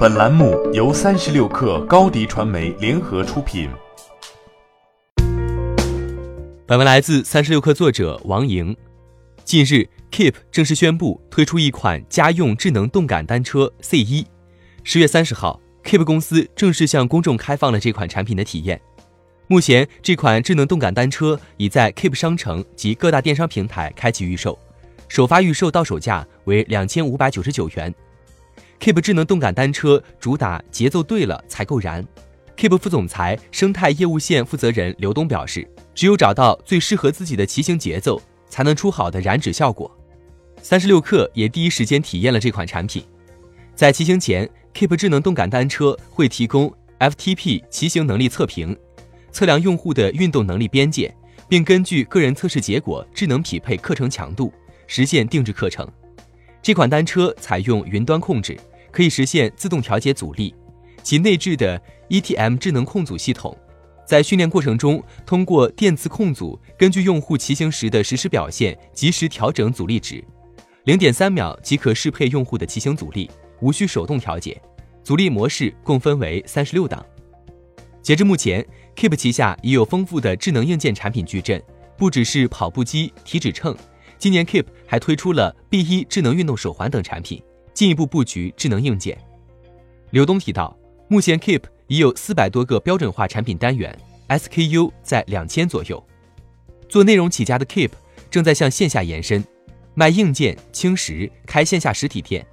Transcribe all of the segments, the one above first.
本栏目由三十六氪高低传媒联合出品。本文来自三十六氪作者王莹。近日，Keep 正式宣布推出一款家用智能动感单车 C 一。十月三十号，Keep 公司正式向公众开放了这款产品的体验。目前，这款智能动感单车已在 Keep 商城及各大电商平台开启预售，首发预售到手价为两千五百九十九元。Keep 智能动感单车主打节奏对了才够燃。Keep 副总裁、生态业务线负责人刘东表示：“只有找到最适合自己的骑行节奏，才能出好的燃脂效果。”三十六氪也第一时间体验了这款产品。在骑行前，Keep 智能动感单车会提供 FTP 骑行能力测评，测量用户的运动能力边界，并根据个人测试结果智能匹配课程强度，实现定制课程。这款单车采用云端控制。可以实现自动调节阻力，其内置的 ETM 智能控组系统，在训练过程中通过电磁控组，根据用户骑行时的实时表现，及时调整阻力值，零点三秒即可适配用户的骑行阻力，无需手动调节。阻力模式共分为三十六档。截至目前，Keep 旗下已有丰富的智能硬件产品矩阵，不只是跑步机、体脂秤，今年 Keep 还推出了 B 一智能运动手环等产品。进一步布局智能硬件。刘东提到，目前 Keep 已有四百多个标准化产品单元，SKU 在两千左右。做内容起家的 Keep 正在向线下延伸，卖硬件、轻食，开线下实体店。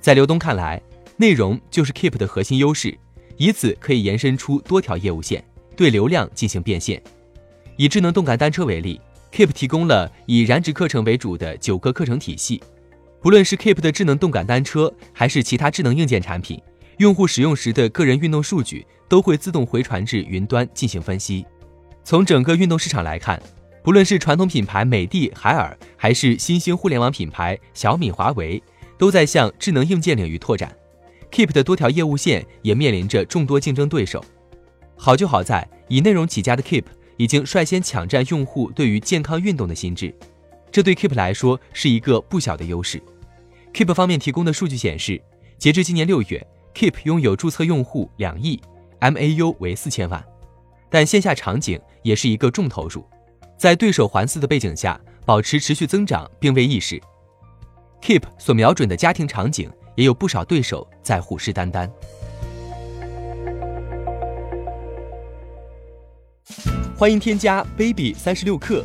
在刘东看来，内容就是 Keep 的核心优势，以此可以延伸出多条业务线，对流量进行变现。以智能动感单车为例，Keep 提供了以燃脂课程为主的九个课程体系。不论是 Keep 的智能动感单车，还是其他智能硬件产品，用户使用时的个人运动数据都会自动回传至云端进行分析。从整个运动市场来看，不论是传统品牌美的、海尔，还是新兴互联网品牌小米、华为，都在向智能硬件领域拓展。Keep 的多条业务线也面临着众多竞争对手。好就好在，以内容起家的 Keep 已经率先抢占用户对于健康运动的心智。这对 Keep 来说是一个不小的优势。Keep 方面提供的数据显示，截至今年六月，Keep 拥有注册用户两亿，MAU 为四千万。但线下场景也是一个重投入，在对手环伺的背景下，保持持续增长并未易事。Keep 所瞄准的家庭场景也有不少对手在虎视眈眈。欢迎添加 baby 三十六克。